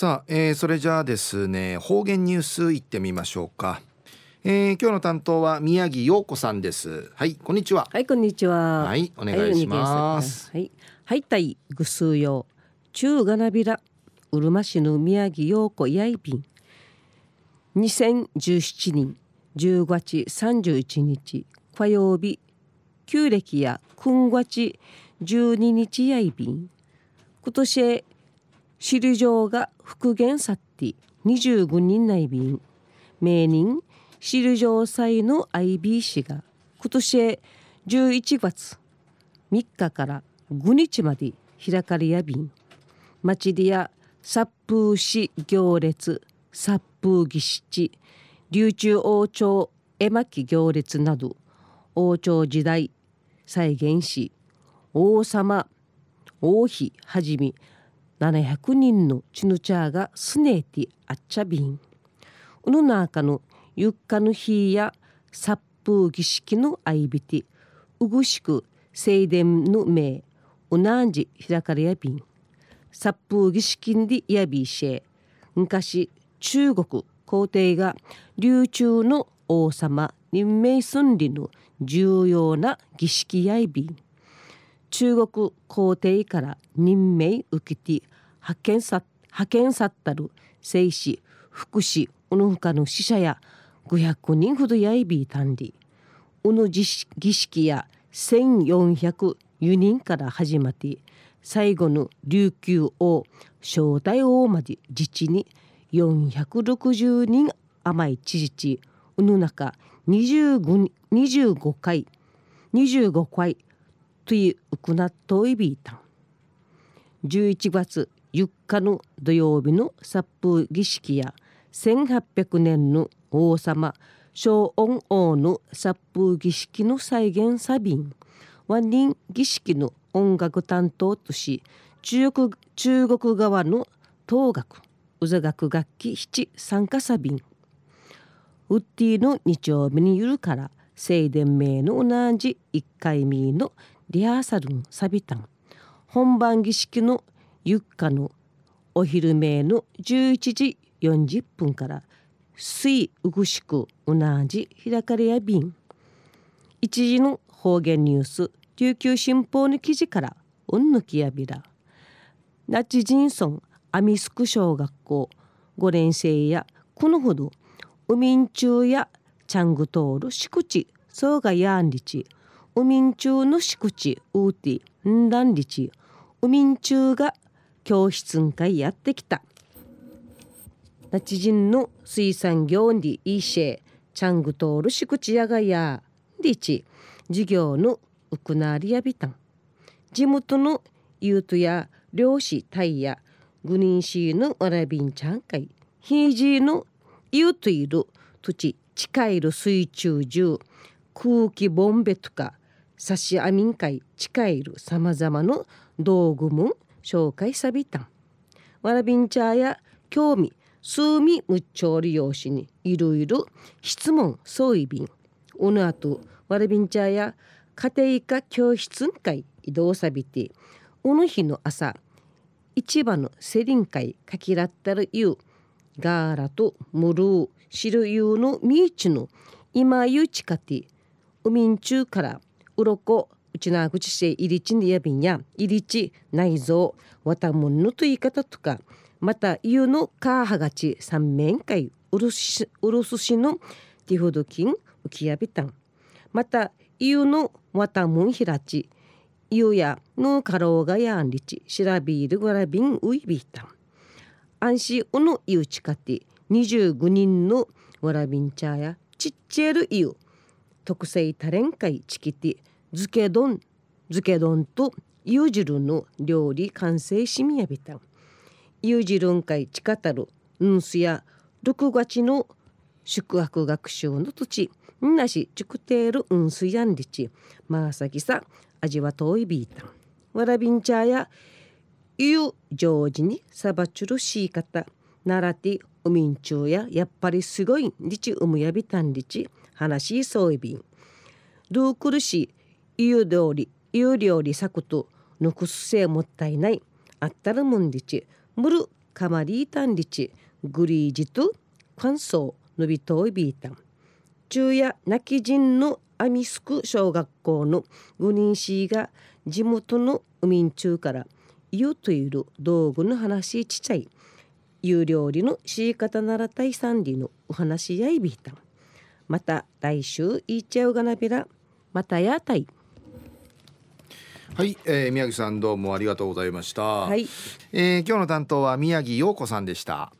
さあ、えー、それじゃあですね方言ニュースいってみましょうか、えー、今日の担当は宮城陽子さんです。はいこんにちは。はいこんにちは。はいお願いします。はいはい。たいぐすうよ中がなびらうるま市の宮城陽子やいびん2017年10月31日火曜日旧暦や今月12日やいびん今年首里城が復元さって25人内便。名人首里城祭の IB 氏が今年11月3日から5日まで開かれや便町でや殺風市行列殺風儀式琉球王朝絵巻行列など王朝時代再現し王様王妃はじめ700人のチヌチャーがスネーティアッチャビンうぬなかのゆっかの日や殺風儀式の相びてうぐしく正殿の名うなんじ開かれやびん。殺風儀式でやびしえ昔中国皇帝が琉球の王様任命寸理の重要な儀式やいびん。中国皇帝から任命受けて派遣さ派遣さったる生死福祉うぬふかの死者や500人ほどやいびいたんりうぬ儀式や1400輸人から始まって最後の琉球王正太王まで自治に460人甘い知事うぬ中 25, 25回25回いうくなっといびいたん11月4日の土曜日の殺風儀式や1800年の王様小恩王の殺風儀式の再現サビン。ワ人儀式の音楽担当とし中国中国側の東楽宇座楽楽器七参加サビン。ウッディの日曜日にゆるから正殿名の同じ1回目のリハーサルのサビタン。本番儀式のゆっかのお昼前の11時40分から水うぐしくうなじ開かれや便一時の方言ニュース琉球新報の記事からうんぬきやびら。ナチジンソンアミスク小学校5年生やこのほどウミンチュウやチャングトール敷地そうがやんりちウミンチュウの敷地ウーティンダンリチウミンチュウが教室ん会やってきた。ナチ人の水産業にいいシェチャングトール敷地やがやリチ授業のウクナーリアビタン地元のユートや漁師タイやグニンシーのわらびんちゃんかい。ヒージーのユートいる土地近いる水中中空気ボンベとか差し網んかい近いるさまざまな道具も紹介さびたん。わらびんちゃや興味数味むっちょり用紙にいろいろ質問そういびんおのあとわらびんちゃや家庭科教室会移動さびておの日の朝市場のセリン会かきらったるゆうガーラとムルーシルユーのミーチの今ゆうちかて海ん中からうろこうちな口して入りちんでやびんや入りち内臓わたもんのと言い方とかまたゆうのかはがち三面会うるしうるすしのティフドキン浮きやびたん。またゆうのわたもんひらちゆうやのかろうがやんりちしらびいるわらびんういびたん。安心うのゆうちかて25人のわらびんちゃやちっちゃるゆう特製タレン会チキティ漬け丼。漬け丼とゆう汁の料理完成しみやびた。んゆう汁ん会ちかたるうんすや6月の宿泊学習の土地。なしちくてるうんすやんりち。まあさきさ味は遠いビータンわらびんちゃやゆ上手にさばちゅるしい方ならてうみんちゅうややっぱりすごいりちうむやびたんりち。話しそういびん。どうくるしゆ料理ゆ料理さくとぬくすせもったいないあったらもんりちむるカマリータンリチグリージト乾燥のびといビータン昼夜泣き人のアミスク小学校の5人氏が地元の海ん中から言うといる道具の話ちちゃい有料理のしい方ならたいさんりのお話やいびいたん。また来週いっちゃうがなびらまたやたい。はい、えー、宮城さんどうもありがとうございました。はい、えー、今日の担当は宮城陽子さんでした。